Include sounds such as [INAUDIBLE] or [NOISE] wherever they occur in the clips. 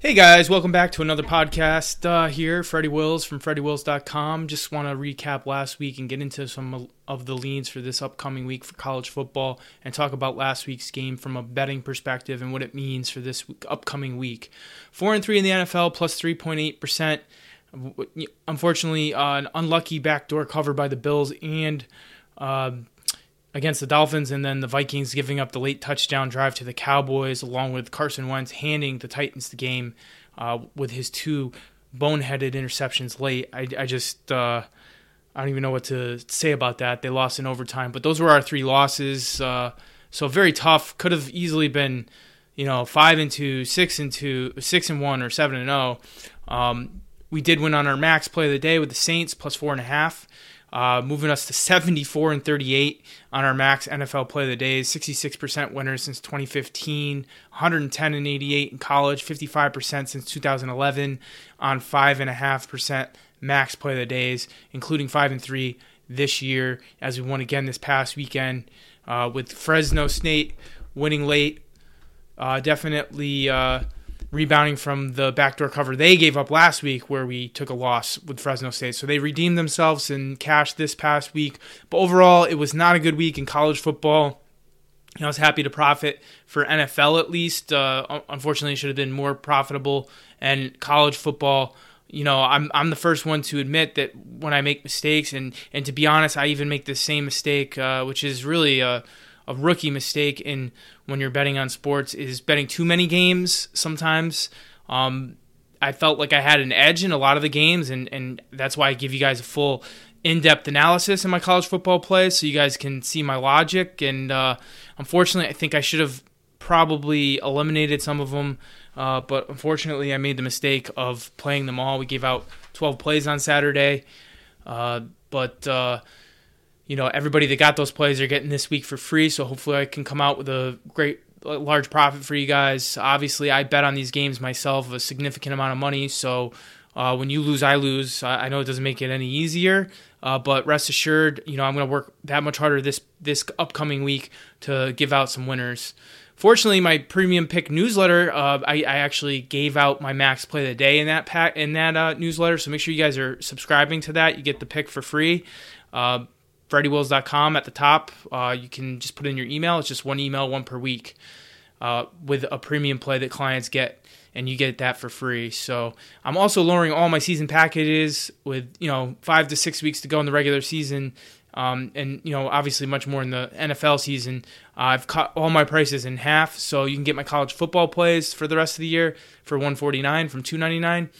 Hey guys, welcome back to another podcast uh, here. Freddy Wills from Freddywills.com. Just want to recap last week and get into some of the leans for this upcoming week for college football and talk about last week's game from a betting perspective and what it means for this upcoming week. 4 and 3 in the NFL, plus 3.8%. Unfortunately, uh, an unlucky backdoor cover by the Bills and. Uh, against the Dolphins, and then the Vikings giving up the late touchdown drive to the Cowboys, along with Carson Wentz handing the Titans the game uh, with his two boneheaded interceptions late. I, I just uh, I don't even know what to say about that. They lost in overtime, but those were our three losses. Uh, so very tough. Could have easily been, you know, five and two, six and two, six and one, or seven and zero. Oh. Um, we did win on our max play of the day with the Saints plus four and a half uh, moving us to 74 and 38 on our max NFL play of the day. 66% winners since 2015, 110 and 88 in college, 55% since 2011 on 5.5% max play of the days, including 5 and 3 this year as we won again this past weekend uh, with Fresno State winning late. Uh, definitely uh, rebounding from the backdoor cover they gave up last week, where we took a loss with Fresno State. So they redeemed themselves and cashed this past week. But overall, it was not a good week in college football. I was happy to profit for NFL at least. Uh, unfortunately, it should have been more profitable. And college football, you know, I'm I'm the first one to admit that when I make mistakes, and and to be honest, I even make the same mistake, uh, which is really a a rookie mistake in when you're betting on sports is betting too many games sometimes. Um, I felt like I had an edge in a lot of the games, and, and that's why I give you guys a full in depth analysis in my college football play so you guys can see my logic. And uh, unfortunately, I think I should have probably eliminated some of them, uh, but unfortunately, I made the mistake of playing them all. We gave out 12 plays on Saturday, uh, but uh, you know, everybody that got those plays are getting this week for free. So hopefully I can come out with a great large profit for you guys. Obviously, I bet on these games myself a significant amount of money. So uh, when you lose, I lose. I, know it doesn't make it any easier, uh, but rest assured, you know I'm going to work that much harder this this upcoming week to give out some winners. Fortunately, my premium pick newsletter, uh, I, I, actually gave out my max play of the day in that pack in that uh, newsletter. So make sure you guys are subscribing to that. You get the pick for free. Freddywills.com at the top. Uh, you can just put in your email. It's just one email, one per week, uh, with a premium play that clients get, and you get that for free. So I'm also lowering all my season packages with you know five to six weeks to go in the regular season. Um, and you know, obviously, much more in the NFL season. Uh, I've cut all my prices in half, so you can get my college football plays for the rest of the year for 149 from 299.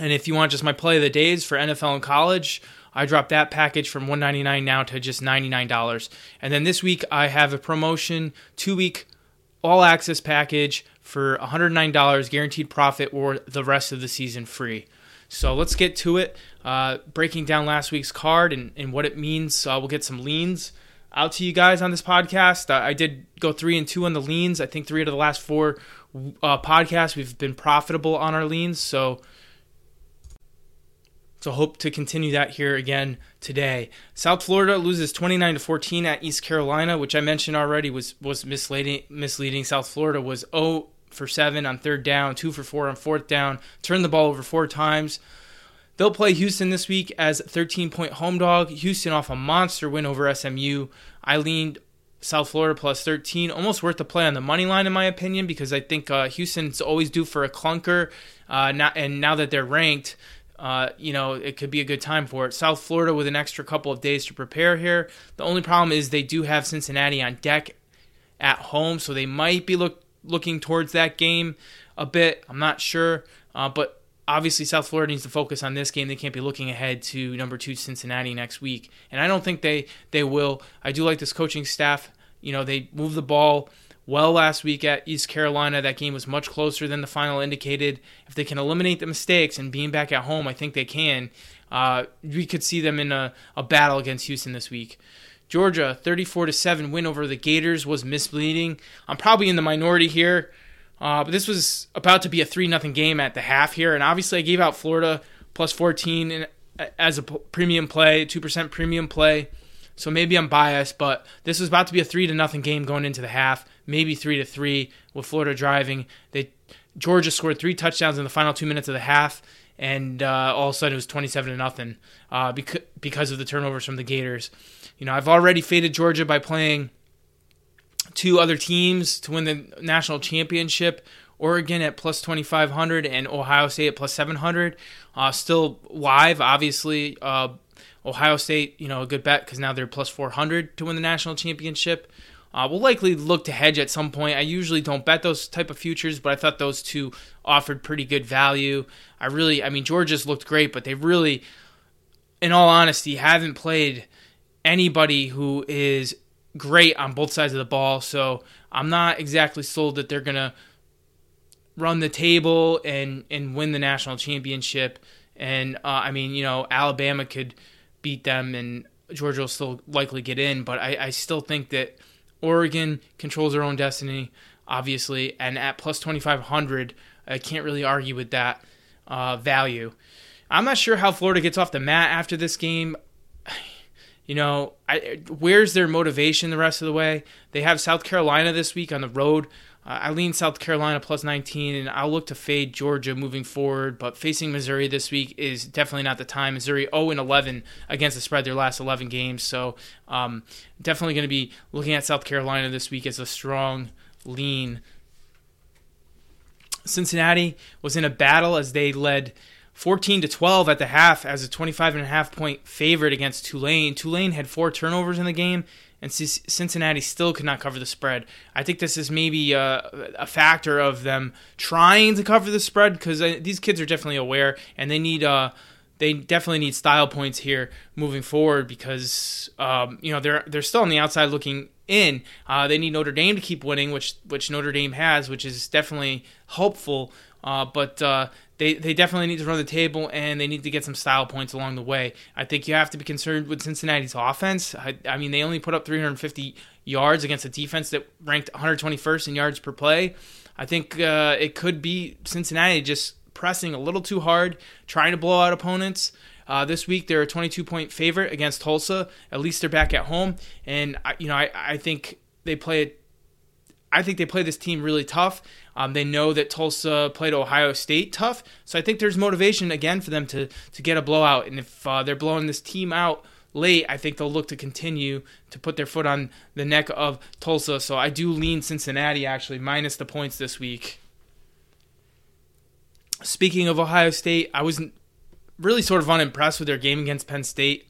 And if you want just my play of the days for NFL and college, I dropped that package from 199 now to just $99. And then this week I have a promotion, two week all access package for $109 guaranteed profit or the rest of the season free. So let's get to it. Uh, breaking down last week's card and, and what it means. Uh, we'll get some leans out to you guys on this podcast. Uh, I did go three and two on the leans. I think three out of the last four uh, podcasts we've been profitable on our leans. So so hope to continue that here again today. South Florida loses 29 to 14 at East Carolina, which I mentioned already was was misleading. Misleading. South Florida was 0 for 7 on third down, 2 for 4 on fourth down, turned the ball over four times. They'll play Houston this week as 13 point home dog. Houston off a monster win over SMU. I leaned South Florida plus 13, almost worth the play on the money line in my opinion because I think uh, Houston's always due for a clunker. Uh, not, and now that they're ranked, uh, you know, it could be a good time for it. South Florida with an extra couple of days to prepare here. The only problem is they do have Cincinnati on deck at home, so they might be look, looking towards that game a bit. I'm not sure, uh, but obviously South Florida needs to focus on this game. They can't be looking ahead to number two Cincinnati next week, and I don't think they they will. I do like this coaching staff. You know, they move the ball well last week at East Carolina. That game was much closer than the final indicated. If they can eliminate the mistakes and being back at home, I think they can. Uh, we could see them in a, a battle against Houston this week. Georgia, 34 to 7 win over the Gators was misleading. I'm probably in the minority here, uh, but this was about to be a 3 0 game at the half here. And obviously, I gave out Florida plus 14 in, as a premium play, 2% premium play. So maybe I'm biased, but this was about to be a 3 to nothing game going into the half maybe three to three with Florida driving. They Georgia scored three touchdowns in the final two minutes of the half, and uh, all of a sudden it was 27 to nothing uh, because because of the turnovers from the Gators. You know, I've already faded Georgia by playing two other teams to win the national championship. Oregon at plus 2500 and Ohio State at plus 700. Uh, still live, obviously. Uh, Ohio State, you know, a good bet because now they're plus 400 to win the national championship. Uh, we'll likely look to hedge at some point. I usually don't bet those type of futures, but I thought those two offered pretty good value. I really, I mean, Georgia's looked great, but they really, in all honesty, haven't played anybody who is great on both sides of the ball. So I'm not exactly sold that they're gonna run the table and and win the national championship. And uh, I mean, you know, Alabama could beat them, and Georgia will still likely get in. But I, I still think that Oregon controls their own destiny, obviously, and at plus 2,500, I can't really argue with that uh, value. I'm not sure how Florida gets off the mat after this game. [SIGHS] You know, I, where's their motivation the rest of the way? They have South Carolina this week on the road. Uh, I lean South Carolina plus 19, and I'll look to fade Georgia moving forward. But facing Missouri this week is definitely not the time. Missouri 0 and 11 against the spread their last 11 games, so um, definitely going to be looking at South Carolina this week as a strong lean. Cincinnati was in a battle as they led 14 to 12 at the half as a 25 and a half point favorite against Tulane. Tulane had four turnovers in the game and Cincinnati still could not cover the spread. I think this is maybe a, a factor of them trying to cover the spread because uh, these kids are definitely aware and they need uh, they definitely need style points here moving forward because um, you know they're they're still on the outside looking in. Uh, they need Notre Dame to keep winning, which which Notre Dame has, which is definitely hopeful. Uh, but uh, they, they definitely need to run the table and they need to get some style points along the way. I think you have to be concerned with Cincinnati's offense. I, I mean, they only put up 350 yards against a defense that ranked 121st in yards per play. I think uh, it could be Cincinnati just pressing a little too hard, trying to blow out opponents. Uh, this week they're a 22 point favorite against Tulsa. At least they're back at home, and you know I, I think they play. I think they play this team really tough. Um, they know that Tulsa played Ohio State tough, so I think there's motivation again for them to to get a blowout. And if uh, they're blowing this team out late, I think they'll look to continue to put their foot on the neck of Tulsa. So I do lean Cincinnati actually minus the points this week. Speaking of Ohio State, I was really sort of unimpressed with their game against Penn State.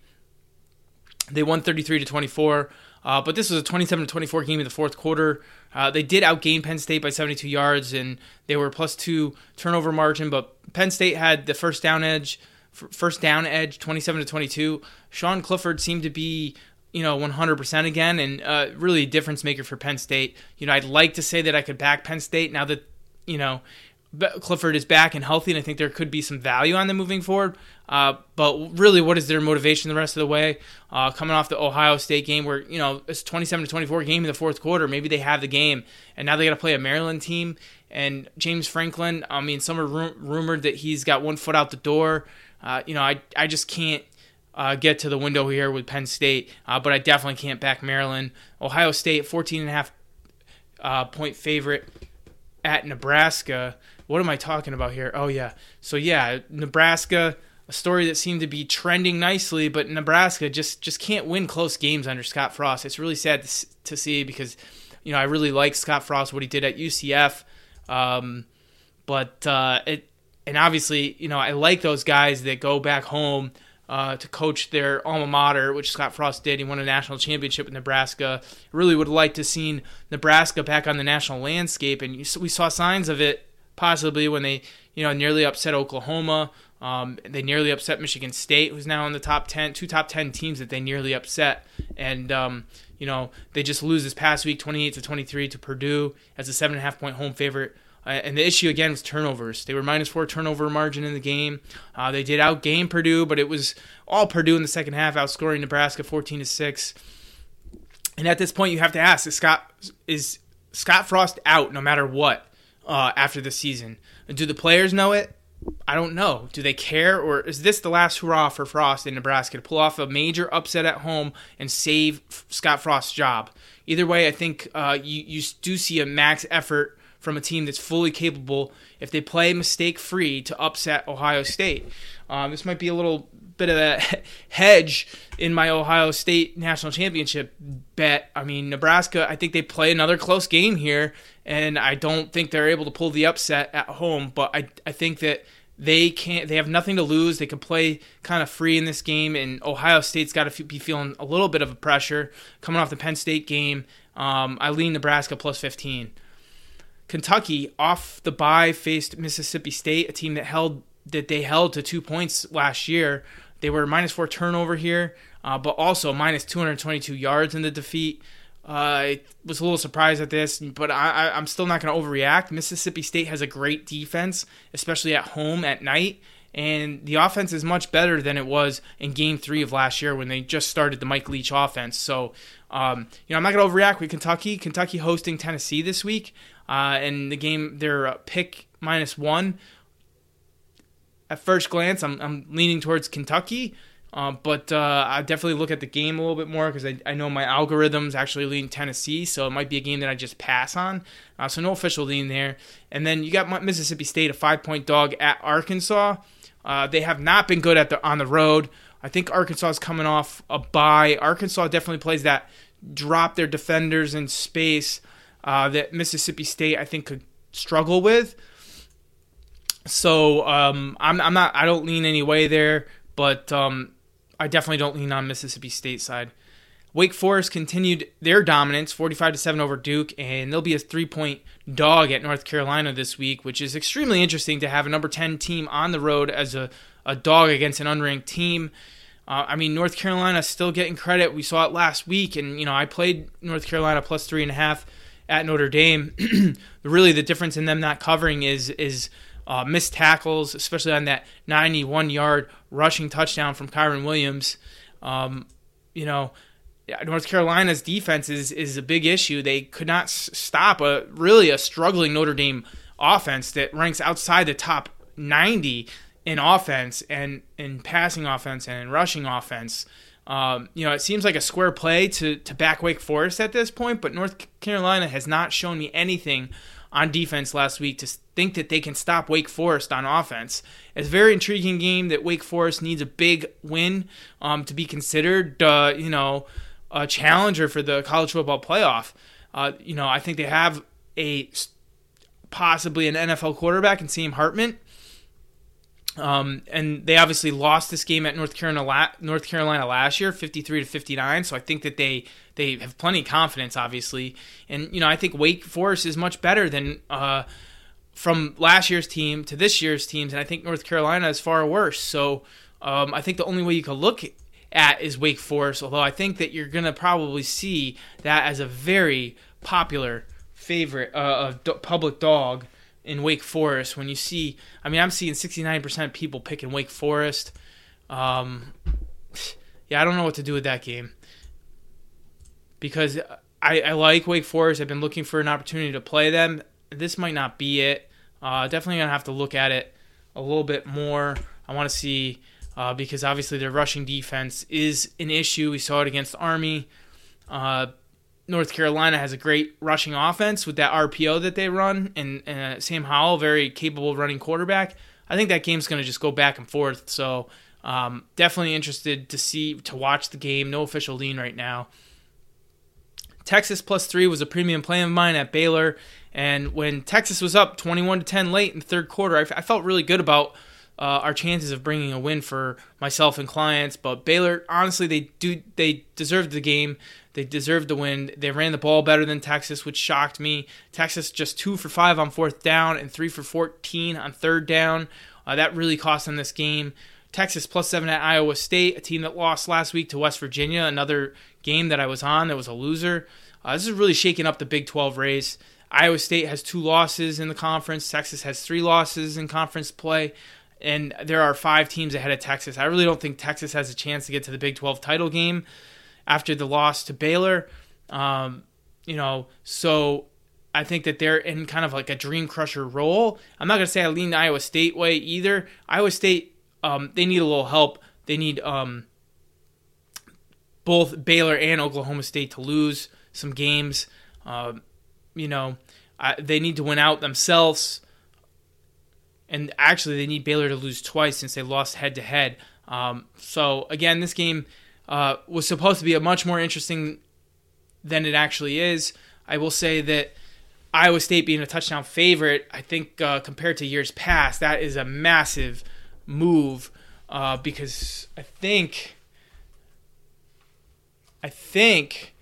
They won 33 to 24. Uh, but this was a 27 to 24 game in the fourth quarter. Uh, they did outgain Penn State by 72 yards, and they were plus two turnover margin. But Penn State had the first down edge, first down edge, 27 to 22. Sean Clifford seemed to be you know 100% again and uh, really a difference maker for Penn State. You know, I'd like to say that I could back Penn State now that you know Clifford is back and healthy, and I think there could be some value on them moving forward. Uh, but really, what is their motivation the rest of the way? Uh, coming off the Ohio State game, where you know it's 27 to 24 game in the fourth quarter, maybe they have the game, and now they got to play a Maryland team. And James Franklin, I mean, some are ru- rumored that he's got one foot out the door. Uh, you know, I I just can't. Uh, get to the window here with Penn State, uh, but I definitely can't back Maryland. Ohio State, 14 and a half uh, point favorite at Nebraska what am I talking about here? Oh yeah. So yeah, Nebraska, a story that seemed to be trending nicely, but Nebraska just just can't win close games under Scott Frost. It's really sad to, see because you know I really like Scott Frost what he did at UCF, um, but uh, it and obviously you know I like those guys that go back home. Uh, to coach their alma mater, which Scott Frost did. He won a national championship with Nebraska. Really would like to see Nebraska back on the national landscape, and we saw signs of it possibly when they you know nearly upset Oklahoma. Um, they nearly upset Michigan State, who's now in the top ten, two top ten teams that they nearly upset, and um, you know they just lose this past week, twenty eight to twenty three to Purdue as a seven and a half point home favorite. Uh, and the issue again was turnovers. They were minus four turnover margin in the game. Uh, they did outgame Purdue, but it was all Purdue in the second half, outscoring Nebraska fourteen to six. And at this point, you have to ask: Is Scott is Scott Frost out no matter what? uh, after the season. Do the players know it? I don't know. Do they care, or is this the last hurrah for Frost in Nebraska to pull off a major upset at home and save Scott Frost's job? Either way, I think uh, you you do see a max effort from a team that's fully capable, if they play mistake free, to upset Ohio State. Um, this might be a little bit of a [LAUGHS] hedge in my Ohio State national championship bet. I mean, Nebraska, I think they play another close game here, and I don't think they're able to pull the upset at home, but I, I think that they can't they have nothing to lose they can play kind of free in this game and ohio state's got to be feeling a little bit of a pressure coming off the penn state game um, i lean nebraska plus 15 kentucky off the bye faced mississippi state a team that held that they held to two points last year they were minus four turnover here uh, but also minus 222 yards in the defeat uh, I was a little surprised at this, but I, am still not going to overreact. Mississippi State has a great defense, especially at home at night, and the offense is much better than it was in Game Three of last year when they just started the Mike Leach offense. So, um, you know, I'm not going to overreact with Kentucky. Kentucky hosting Tennessee this week, uh, and the game they're pick minus one. At first glance, I'm, I'm leaning towards Kentucky. Uh, but uh, I definitely look at the game a little bit more because I, I know my algorithms actually lean Tennessee, so it might be a game that I just pass on. Uh, so no official lean there. And then you got Mississippi State, a five point dog at Arkansas. Uh, they have not been good at the on the road. I think Arkansas is coming off a bye. Arkansas definitely plays that drop their defenders in space uh, that Mississippi State I think could struggle with. So um, I'm, I'm not I don't lean any way there, but um, I definitely don't lean on Mississippi State side. Wake Forest continued their dominance, 45 to 7 over Duke, and they'll be a three point dog at North Carolina this week, which is extremely interesting to have a number 10 team on the road as a, a dog against an unranked team. Uh, I mean, North Carolina still getting credit. We saw it last week, and you know I played North Carolina plus three and a half at Notre Dame. [CLEARS THROAT] really, the difference in them not covering is is uh, missed tackles, especially on that 91 yard rushing touchdown from Kyren Williams. Um, you know, North Carolina's defense is, is a big issue. They could not stop a really a struggling Notre Dame offense that ranks outside the top 90 in offense and in passing offense and in rushing offense. Um, you know, it seems like a square play to, to back Wake Forest at this point, but North Carolina has not shown me anything on defense last week to think that they can stop Wake Forest on offense. It's a very intriguing game that Wake Forest needs a big win um, to be considered, uh, you know, a challenger for the college football playoff. Uh, you know, I think they have a possibly an NFL quarterback in Sam Hartman. Um, and they obviously lost this game at North Carolina, North Carolina last year, 53 to 59. So I think that they they have plenty of confidence, obviously. And you know, I think Wake Forest is much better than uh, from last year's team to this year's teams, and I think North Carolina is far worse. So um, I think the only way you can look at is Wake Forest. Although I think that you're gonna probably see that as a very popular favorite uh, public dog in Wake Forest when you see I mean I'm seeing 69% people picking Wake Forest. Um, yeah, I don't know what to do with that game. Because I, I like Wake Forest. I've been looking for an opportunity to play them. This might not be it. Uh, definitely gonna have to look at it a little bit more. I want to see uh, because obviously their rushing defense is an issue. We saw it against Army. Uh, North Carolina has a great rushing offense with that RPO that they run, and, and Sam Howell, very capable running quarterback. I think that game's going to just go back and forth. So um, definitely interested to see to watch the game. No official lean right now. Texas plus three was a premium play of mine at Baylor, and when Texas was up 21 to 10 late in the third quarter, I, I felt really good about uh, our chances of bringing a win for myself and clients. But Baylor, honestly, they do they deserved the game. They deserved the win. They ran the ball better than Texas, which shocked me. Texas just two for five on fourth down and three for 14 on third down. Uh, that really cost them this game. Texas plus seven at Iowa State, a team that lost last week to West Virginia, another game that I was on that was a loser. Uh, this is really shaking up the Big 12 race. Iowa State has two losses in the conference. Texas has three losses in conference play. And there are five teams ahead of Texas. I really don't think Texas has a chance to get to the Big 12 title game after the loss to Baylor. Um, you know, so I think that they're in kind of like a dream crusher role. I'm not going to say I lean Iowa State way either. Iowa State, um, they need a little help. They need um, both Baylor and Oklahoma State to lose some games. Um, you know, Uh, they need to win out themselves. And actually, they need Baylor to lose twice since they lost head to head. So, again, this game uh, was supposed to be a much more interesting than it actually is. I will say that Iowa State being a touchdown favorite, I think uh, compared to years past, that is a massive move uh, because I think I think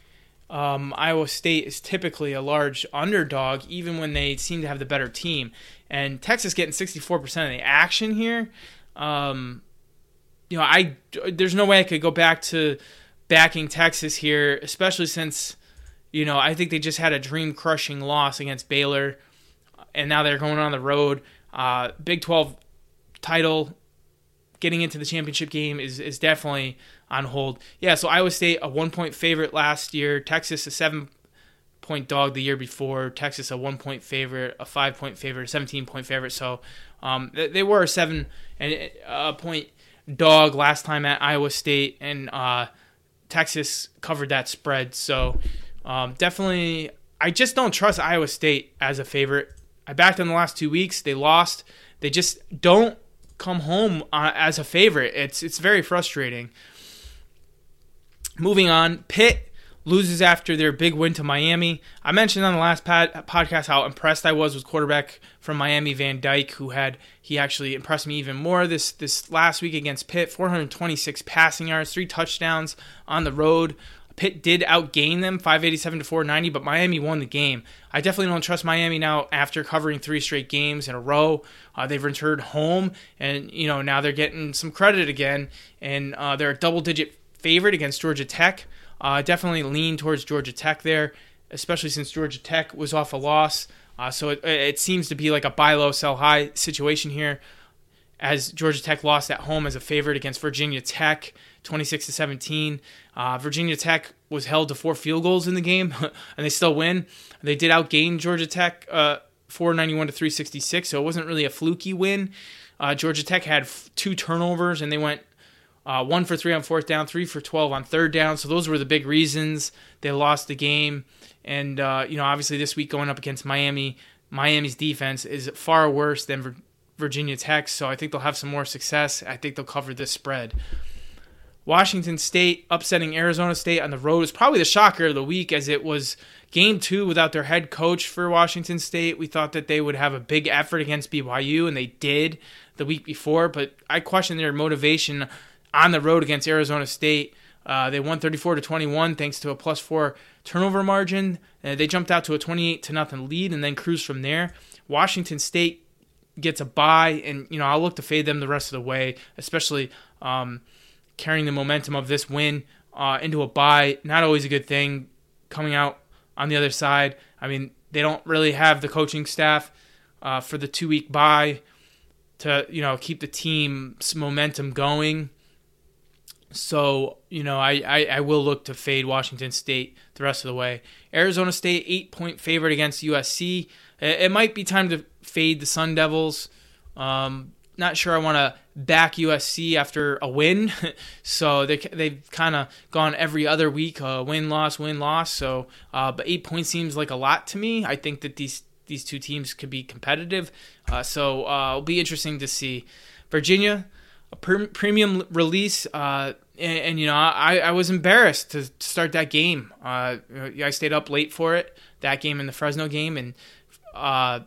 um, Iowa State is typically a large underdog, even when they seem to have the better team. And Texas getting 64% of the action here. Um, you know, I there's no way I could go back to backing Texas here, especially since you know I think they just had a dream crushing loss against Baylor, and now they're going on the road. Uh, Big 12 title, getting into the championship game is is definitely on hold. Yeah, so Iowa State a one point favorite last year, Texas a seven point dog the year before, Texas a one point favorite, a five point favorite, a 17 point favorite. So um, they were a seven and a point dog last time at Iowa State, and uh, Texas covered that spread. So um, definitely, I just don't trust Iowa State as a favorite. I backed them the last two weeks. They lost. They just don't come home uh, as a favorite. It's it's very frustrating. Moving on, Pitt loses after their big win to Miami. I mentioned on the last pad, podcast how impressed I was with quarterback from Miami Van Dyke, who had he actually impressed me even more this this last week against Pitt. 426 passing yards, three touchdowns on the road. Pitt did outgain them 587 to 490, but Miami won the game. I definitely don't trust Miami now after covering three straight games in a row. Uh, they've returned home, and you know now they're getting some credit again, and uh, they're a double-digit favorite against Georgia Tech. Uh, definitely lean towards Georgia Tech there, especially since Georgia Tech was off a loss. Uh, so it, it seems to be like a buy low, sell high situation here as Georgia Tech lost at home as a favorite against Virginia Tech, 26 to 17. Uh, Virginia Tech was held to four field goals in the game, [LAUGHS] and they still win. They did outgain Georgia Tech, uh, 491 to 366, so it wasn't really a fluky win. Uh, Georgia Tech had f- two turnovers, and they went uh, one for three on fourth down, three for 12 on third down. So those were the big reasons they lost the game. And, uh, you know, obviously this week going up against Miami, Miami's defense is far worse than Virginia Tech. So I think they'll have some more success. I think they'll cover this spread. Washington State upsetting Arizona State on the road is probably the shocker of the week as it was game two without their head coach for Washington State. We thought that they would have a big effort against BYU, and they did the week before, but I question their motivation on the road against Arizona State. Uh, they won 34 to 21 thanks to a plus four turnover margin. Uh, they jumped out to a 28 to nothing lead and then cruised from there. Washington State gets a bye, and you know I'll look to fade them the rest of the way, especially um, carrying the momentum of this win uh, into a bye. Not always a good thing. Coming out on the other side, I mean they don't really have the coaching staff uh, for the two week bye to you know keep the team's momentum going. So, you know, I, I, I, will look to fade Washington State the rest of the way. Arizona State, eight point favorite against USC. It, it might be time to fade the Sun Devils. Um, not sure I want to back USC after a win. [LAUGHS] so they, they've kind of gone every other week, uh, win, loss, win, loss. So, uh, but eight points seems like a lot to me. I think that these, these two teams could be competitive. Uh, so uh, it'll be interesting to see. Virginia, a premium release. Uh, and, and, you know, I, I was embarrassed to start that game. Uh, I stayed up late for it, that game and the Fresno game, and uh,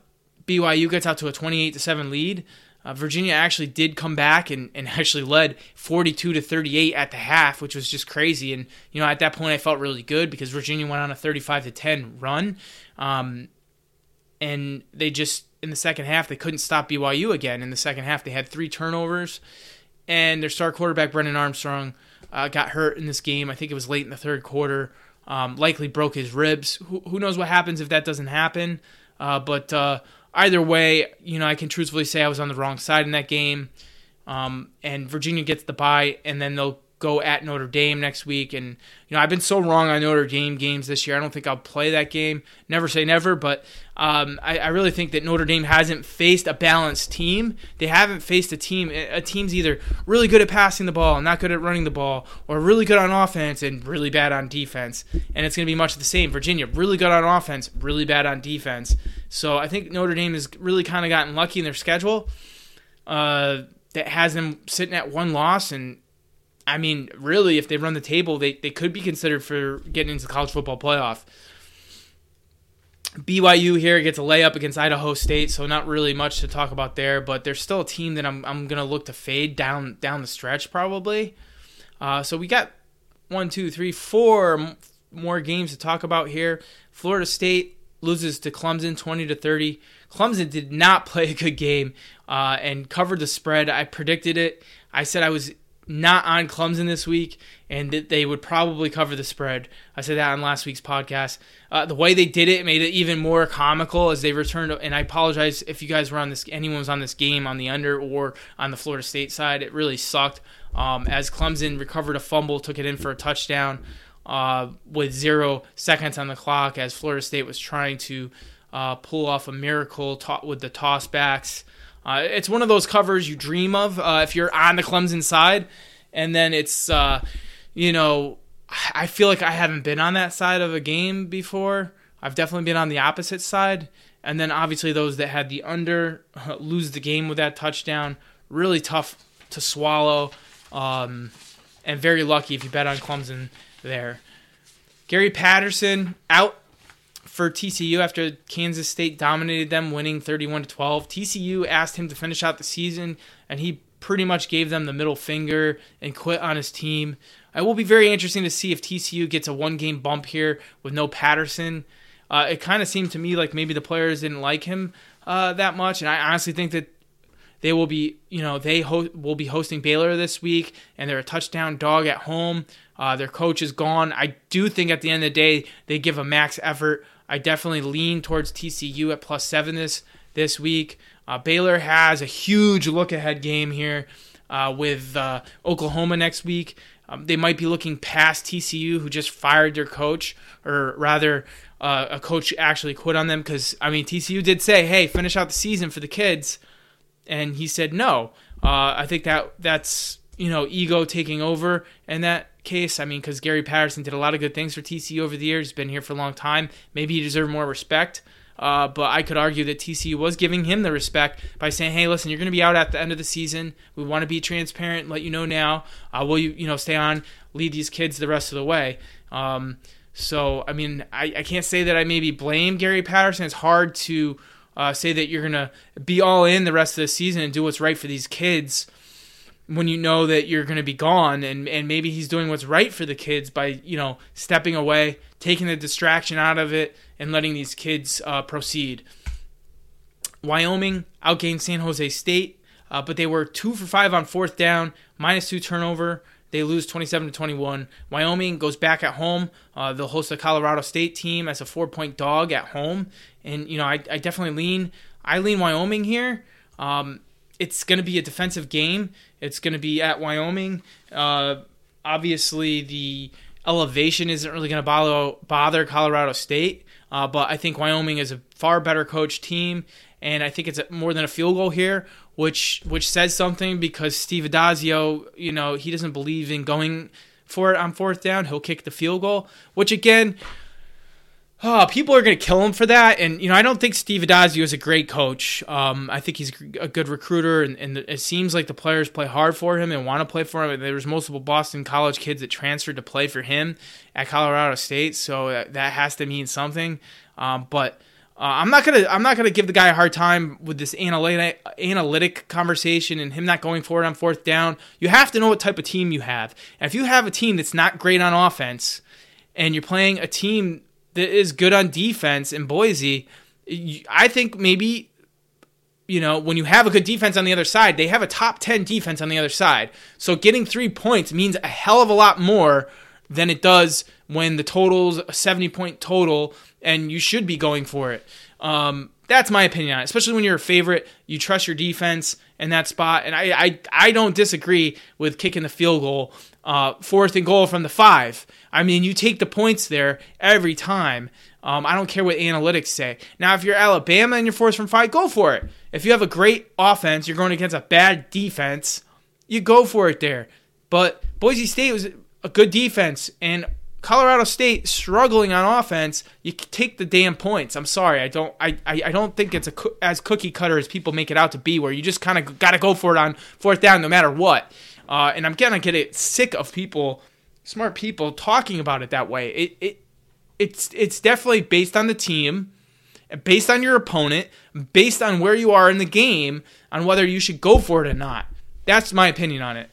BYU gets out to a 28 to seven lead. Uh, Virginia actually did come back and, and [LAUGHS] actually led 42 to 38 at the half, which was just crazy. And you know, at that point, I felt really good because Virginia went on a 35 to 10 run, um, and they just in the second half they couldn't stop BYU again. In the second half, they had three turnovers and their star quarterback Brennan Armstrong uh, got hurt in this game. I think it was late in the third quarter. Um, likely broke his ribs. Who, who, knows what happens if that doesn't happen? Uh, but uh, either way, you know, I can truthfully say I was on the wrong side in that game. Um, and Virginia gets the bye, and then they'll go at Notre Dame next week. And, you know, I've been so wrong on Notre Dame games this year. I don't think I'll play that game. Never say never, but um, I, I, really think that Notre Dame hasn't faced a balanced team. They haven't faced a team. A team's either really good at passing the ball and not good at running the ball, or really good on offense and really bad on defense. And it's going to be much the same. Virginia, really good on offense, really bad on defense. So I think Notre Dame has really kind of gotten lucky in their schedule. Uh, that has them sitting at one loss and I mean, really, if they run the table, they, they could be considered for getting into the college football playoff. BYU here gets a layup against Idaho State, so not really much to talk about there, but there's still a team that I'm, I'm gonna look to fade down down the stretch probably. Uh, so we got one, two, three, four more games to talk about here. Florida State loses to Clemson 20 to 30. Clemson did not [LAUGHS] play a good game uh, and covered the spread. I predicted it. I said I was not on Clemson this week, and that they would probably cover the spread. I said that on last week's podcast. Uh, the way they did it made it even more comical as they returned. And I apologize if you guys were on this, anyone was on this game on the under or on the Florida State side. It really sucked. Um, as Clemson recovered a fumble, took it in for a touchdown uh, with zero seconds on the clock, as Florida State was trying to uh, pull off a miracle with the tossbacks. Uh, it's one of those covers you dream of uh, if you're on the Clemson side, and then it's uh, you know I feel like I haven't been on that side of a game before. I've definitely been on the opposite side, and then obviously those that had the under [LAUGHS] lose the game with that touchdown. Really tough to swallow, um, and very lucky if you bet on Clemson there. Gary Patterson out for TCU after Kansas State dominated them, winning 31 to 12. TCU asked him to finish out the season, and he pretty much gave them the middle finger and quit on his team. It will be very interesting to see if TCU gets a one game bump here with no Patterson. Uh, it kind of seemed to me like maybe the players didn't like him uh, that much, and I honestly think that they will be, you know, they ho- will be hosting Baylor this week, and they're a touchdown dog at home. Uh, their coach is gone. I do think at the end of the day they give a max effort. I definitely lean towards TCU at plus seven this this week. Uh, Baylor has a huge look ahead game here uh, with uh, Oklahoma next week. Um, they might be looking past TCU, who just fired their coach, or rather, uh, a coach actually quit on them because I mean TCU did say, "Hey, finish out the season for the kids," and he said no. Uh, I think that that's you know ego taking over, and that case. I mean, because Gary Patterson did a lot of good things for TCU over the years. He's been here for a long time. Maybe he deserved more respect. Uh, but I could argue that TCU was giving him the respect by saying, "Hey, listen, you're going to be out at the end of the season. We want to be transparent, let you know now. Uh, will you, you know, stay on, lead these kids the rest of the way?" Um, so, I mean, I, I can't say that I maybe blame Gary Patterson. It's hard to uh, say that you're going to be all in the rest of the season and do what's right for these kids when you know that you're going to be gone and, and maybe he's doing what's right for the kids by you know stepping away taking the distraction out of it and letting these kids uh, proceed. Wyoming outgained san jose state uh, but they were two for five on fourth down minus two turnover. They lose 27 to 21 wyoming goes back at home uh, they'll host the colorado state team as a four point dog at home. And you know i, I definitely lean i lean wyoming here. Um, it's going to be a defensive game. It's going to be at Wyoming. Uh, obviously, the elevation isn't really going to bother Colorado State, uh, but I think Wyoming is a far better coached team, and I think it's more than a field goal here, which which says something because Steve Addazio, you know, he doesn't believe in going for it on fourth down. He'll kick the field goal, which again Oh, people are going to kill him for that. And, you know, I don't think Steve Addazio is a great coach. Um, I think he's a good recruiter, and, and, it seems like the players play hard for him and want to play for him. There was multiple Boston College kids that transferred to play for him at Colorado State, so that, that has to mean something. Um, but uh, I'm not gonna I'm not gonna give the guy a hard time with this analytic analytic conversation and him not going for it on fourth down. You have to know what type of team you have. And if you have a team that's not great on offense, and you're playing a team that is good on defense in Boise, I think maybe you know, when you have a good defense on the other side, they have a top 10 defense on the other side. So getting 3 points means a hell of a lot more than it does when the total's a 70 point total and you should be going for it. Um, That's my opinion on it. Especially when you're a favorite, you trust your defense in that spot. And I, I, I don't disagree with kicking the field goal, uh, fourth and goal from the five. I mean, you take the points there every time. Um, I don't care what analytics say. Now, if you're Alabama and you're forced from five, go for it. If you have a great offense, you're going against a bad defense, you go for it there. But Boise State was a good defense, and Colorado State struggling on offense, you take the damn points. I'm sorry, I don't, I, I, I don't think it's a as cookie cutter as people make it out to be, where you just kind of got to go for it on fourth down no matter what. Uh, and I'm gonna get it sick of people, smart people, talking about it that way. It, it, it's, it's definitely based on the team, based on your opponent, based on where you are in the game, on whether you should go for it or not. That's my opinion on it.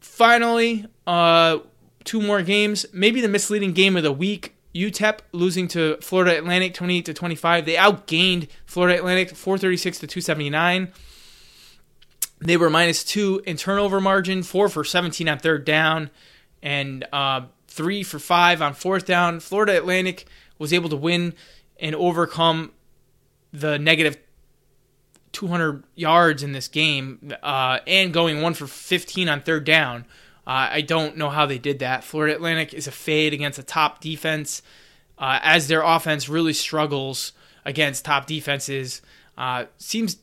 Finally, uh, two more games. Maybe the misleading game of the week. UTEP losing to Florida Atlantic 28 to 25. They outgained Florida Atlantic 436 to 279. They were minus two in turnover margin, four for 17 on third down, and uh, three for five on fourth down. Florida Atlantic was able to win and overcome the negative 200 yards in this game uh, and going one for 15 on third down. Uh, I don't know how they did that. Florida Atlantic is a fade against a top defense uh, as their offense really struggles against top defenses. Uh, seems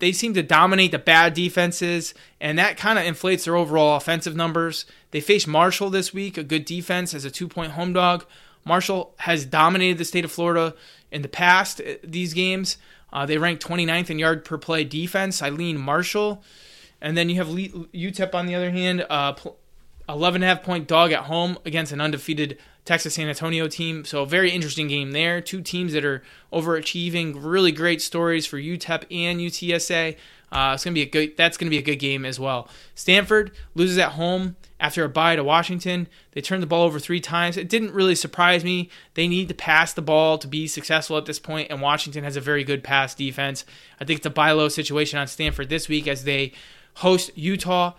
they seem to dominate the bad defenses, and that kind of inflates their overall offensive numbers. They face Marshall this week, a good defense as a two point home dog. Marshall has dominated the state of Florida in the past, uh, these games. Uh, they rank 29th in yard per play defense. I lean Marshall. And then you have UTEP on the other hand, uh, 11 and a half point dog at home against an undefeated Texas San Antonio team. So very interesting game there. Two teams that are overachieving. Really great stories for UTEP and UTSA. Uh, it's gonna be a good. That's gonna be a good game as well. Stanford loses at home after a bye to Washington. They turned the ball over three times. It didn't really surprise me. They need to pass the ball to be successful at this point, and Washington has a very good pass defense. I think it's a buy low situation on Stanford this week as they host Utah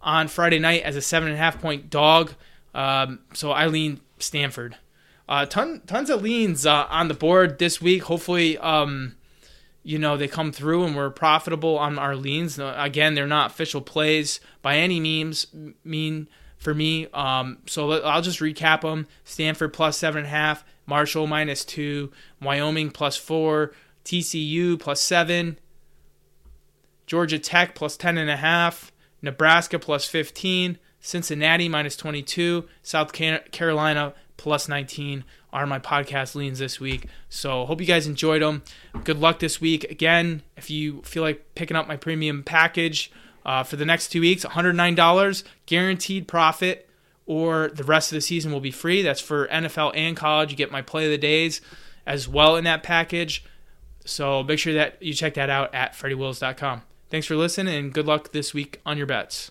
on Friday night as a seven and a half point dog. Um, so I lean Stanford. Uh, ton, tons of leans uh, on the board this week. Hopefully, um, you know they come through and we're profitable on our leans. Again, they're not official plays by any means. Mean for me. Um, so I'll just recap them: Stanford plus seven and a half, Marshall minus two, Wyoming plus four, TCU plus seven, Georgia Tech plus ten and a half, Nebraska plus fifteen, Cincinnati minus twenty two, South Carolina plus 19 are my podcast leans this week. So hope you guys enjoyed them. Good luck this week. Again, if you feel like picking up my premium package uh, for the next two weeks, $109 guaranteed profit, or the rest of the season will be free. That's for NFL and college. You get my play of the days as well in that package. So make sure that you check that out at freddywills.com. Thanks for listening and good luck this week on your bets.